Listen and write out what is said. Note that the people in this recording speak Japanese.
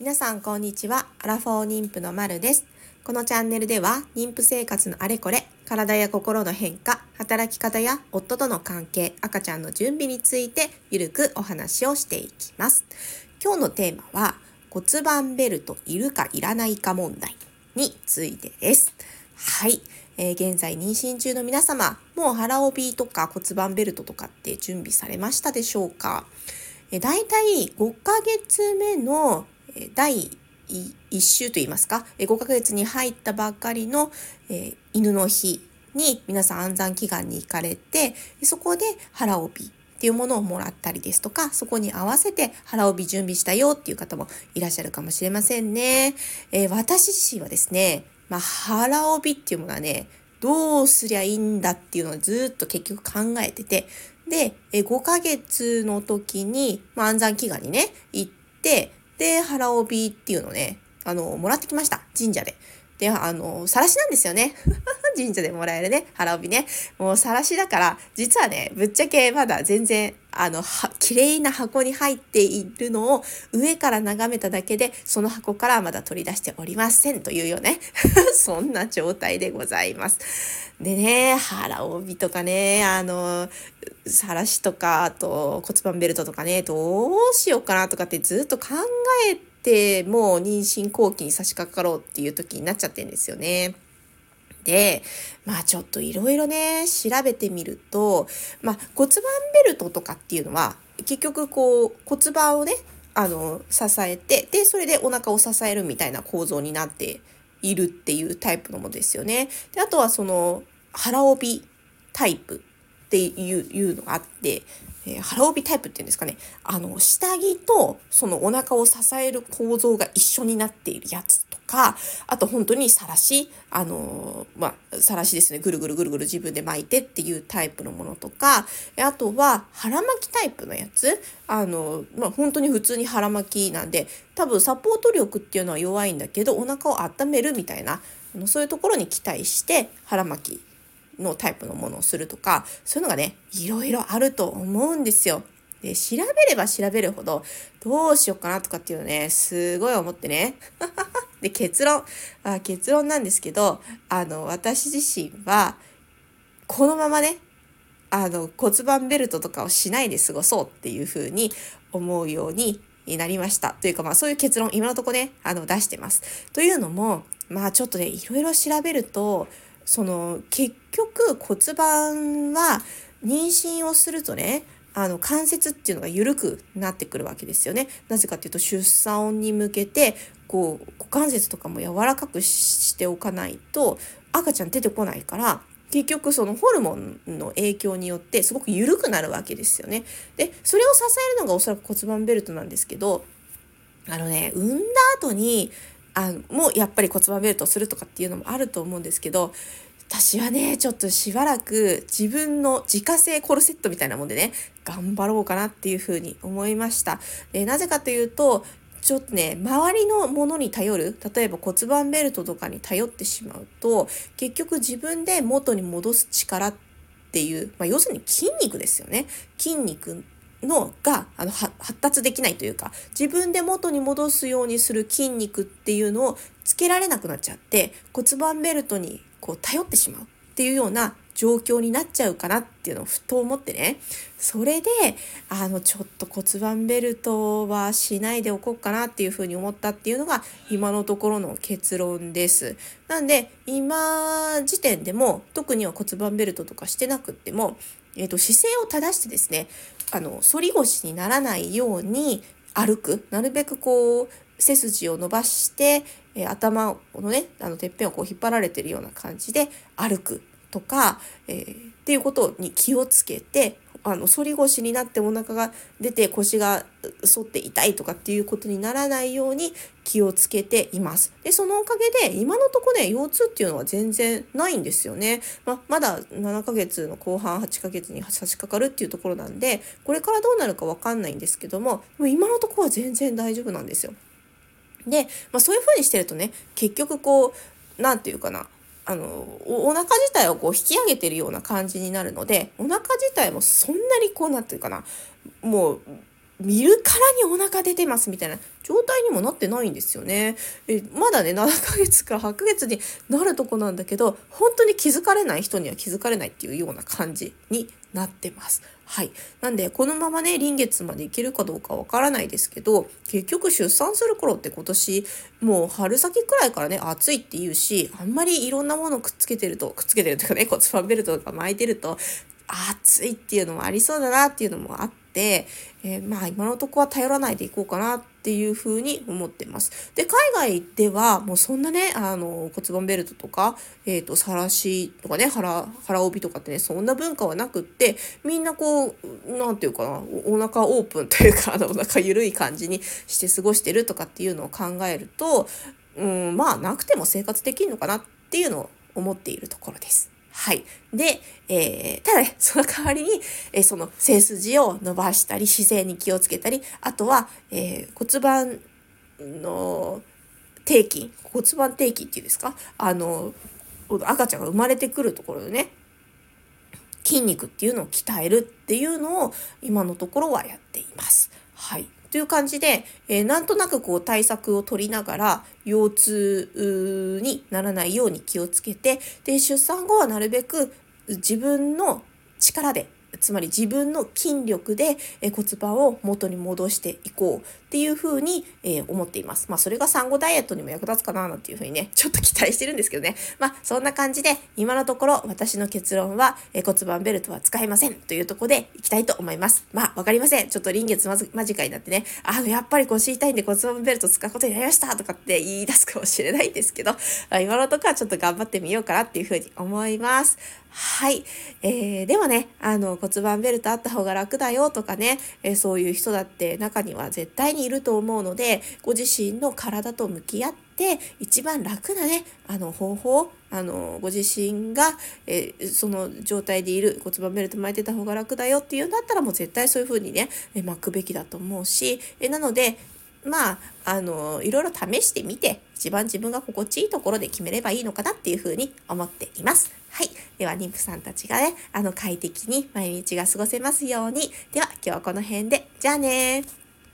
皆さんこんにちは。アラフォー妊婦のまるです。このチャンネルでは妊婦生活のあれこれ、体や心の変化、働き方や夫との関係、赤ちゃんの準備についてゆるくお話をしていきます。今日のテーマは骨盤ベルトいるかいらないか問題についてです。はい。えー、現在妊娠中の皆様、もう腹帯とか骨盤ベルトとかって準備されましたでしょうか？えー、だいたい5ヶ月目の第1週といいますか、5ヶ月に入ったばっかりの、犬の日に皆さん安産祈願に行かれて、そこで腹帯っていうものをもらったりですとか、そこに合わせて腹帯準備したよっていう方もいらっしゃるかもしれませんね。えー、私自身はですね、まあ、腹帯っていうものはね、どうすりゃいいんだっていうのをずっと結局考えてて、で、5ヶ月の時に、まあ、安産祈願にね、行って、で、腹帯っていうのね、あの、もらってきました。神社で。で、あの、さらしなんですよね。神社でもらえるね、腹帯ね。もうさらしだから、実はね、ぶっちゃけまだ全然、あの、は、綺麗な箱に入っているのを上から眺めただけで、その箱からまだ取り出しておりませんというよね。そんな状態でございます。でね、腹帯とかね、あの、さらしとか、あと骨盤ベルトとかね、どうしようかなとかってずっと考えて、もう妊娠後期に差し掛かろうっていう時になっちゃってんですよね。で、まあちょっといろいろね、調べてみると、まあ骨盤ベルトとかっていうのは、結局こう骨盤をね、あの、支えて、で、それでお腹を支えるみたいな構造になっているっていうタイプのものですよね。で、あとはその腹帯タイプっていうのがあって、えー、腹帯タイプっていうんですかね、あの、下着とそのお腹を支える構造が一緒になっているやつとか、あと本当にさらし、あの、まあ、さらしですね、ぐるぐるぐるぐる自分で巻いてっていうタイプのものとか、あとは腹巻きタイプのやつ、あのー、まあ、本当に普通に腹巻きなんで、多分サポート力っていうのは弱いんだけど、お腹を温めるみたいな、そういうところに期待して腹巻きのタイプのものをするとか、そういうのがね、いろいろあると思うんですよ。で、調べれば調べるほど、どうしようかなとかっていうのね、すごい思ってね。で、結論あ。結論なんですけど、あの、私自身は、このままね、あの、骨盤ベルトとかをしないで過ごそうっていうふうに思うようになりました。というか、まあそういう結論、今のとこね、あの、出してます。というのも、まあちょっとね、いろいろ調べると、その結局骨盤は妊娠をするとねあの関節っていうのが緩くなってくるわけですよね。なぜかっていうと出産に向けてこう股関節とかも柔らかくしておかないと赤ちゃん出てこないから結局そのホルモンの影響によってすごく緩くなるわけですよね。でそれを支えるのがおそらく骨盤ベルトなんですけどあのね産んだ後にあもやっぱり骨盤ベルトをするとかっていうのもあると思うんですけど私はねちょっとしばらく自分の自家製コルセットみたいなもんでね頑張ろうかなっていうふうに思いました。でなぜかというとちょっとね周りのものに頼る例えば骨盤ベルトとかに頼ってしまうと結局自分で元に戻す力っていう、まあ、要するに筋肉ですよね筋肉のがあの発達できないというか自分で元に戻すようにする筋肉っていうのをつけられなくなっちゃって骨盤ベルトにこう頼ってしまうっていうような状況になっちゃうかなっていうのをふと思ってねそれであのちょっと骨盤ベルトはしないでおこうかなっていうふうに思ったっていうのが今のところの結論です。なんで今時点でも特には骨盤ベルトとかしてなくっても、えーと、姿勢を正してですねあの反り腰にならないように歩く。なるべくこう背筋を伸ばして、えー、頭のねあのてっぺんをこう引っ張られてるような感じで歩くとか、えー、っていうことに気をつけてあの反り腰になってお腹が出て腰が反って痛いとかっていうことにならないように気をつけています。でそのおかげで今のとこね腰痛っていうのは全然ないんですよね。ままだ7ヶ月の後半8ヶ月に差し掛かるっていうところなんでこれからどうなるか分かんないんですけどもも今のとこは全然大丈夫なんですよ。で、まあ、そういう風にしてるとね結局こう何て言うかなあのお腹自体をこう引き上げてるような感じになるのでお腹自体もそんなにこう何て言うかなもう見るからにお腹出てますみたいな状態にもなってないんですよね。えまだね7ヶ月から8ヶ月になるとこなんだけど本当に気づかれない人には気づかれないっていうような感じになってます。はい。なんで、このままね、臨月までいけるかどうかわからないですけど、結局出産する頃って今年、もう春先くらいからね、暑いって言うし、あんまりいろんなものくっつけてると、くっつけてるとかね、骨盤ベルトとか巻いてると、暑いっていうのもありそうだなっていうのもあって、えー、まあ今のとこは頼らないでいこうかなっていうふうに思ってます。で、海外ではもうそんなね、あの骨盤ベルトとか、えっ、ー、と、さらしとかね、腹、腹帯とかってね、そんな文化はなくって、みんなこう、なんていうかな、お腹オープンというか、あの、お腹緩い感じにして過ごしてるとかっていうのを考えると、うん、まあなくても生活できるのかなっていうのを思っているところです。はい。で、えー、ただね、その代わりに、えー、その背筋を伸ばしたり、姿勢に気をつけたり、あとは、えー、骨盤の定期、骨盤定期っていうんですか？あの、赤ちゃんが生まれてくるところでね、筋肉っていうのを鍛えるっていうのを今のところはやっています。はい。という感じで、えー、なんとなくこう対策を取りながら腰痛にならないように気をつけてで出産後はなるべく自分の力でつまり自分の筋力で骨盤を元に戻していこう。っていうふうに、え思っています。まあそれが産後ダイエットにも役立つかななんていうふうにね、ちょっと期待してるんですけどね。まあそんな感じで今のところ私の結論は、え骨盤ベルトは使えませんというとこでいきたいと思います。まあわかりません。ちょっと臨月間近になってね、あのやっぱり腰痛いんで骨盤ベルト使うことになりましたとかって言い出すかもしれないんですけど、今のところはちょっと頑張ってみようかなっていうふうに思います。はい。えー、でもね、あの骨盤ベルトあった方が楽だよとかね、えー、そういう人だって中には絶対にいると思うので、ご自身の体と向き合って、一番楽なね、あの方法、あのご自身が、えー、その状態でいる骨盤ベルト巻いてた方が楽だよっていうんだったらもう絶対そういう風にね、巻くべきだと思うし、えなので、まあ、あの、いろいろ試してみて、一番自分が心地いいところで決めればいいのかなっていうふうに思っています。はい。では、妊婦さんたちがね、あの、快適に毎日が過ごせますように。では、今日はこの辺で。じゃあね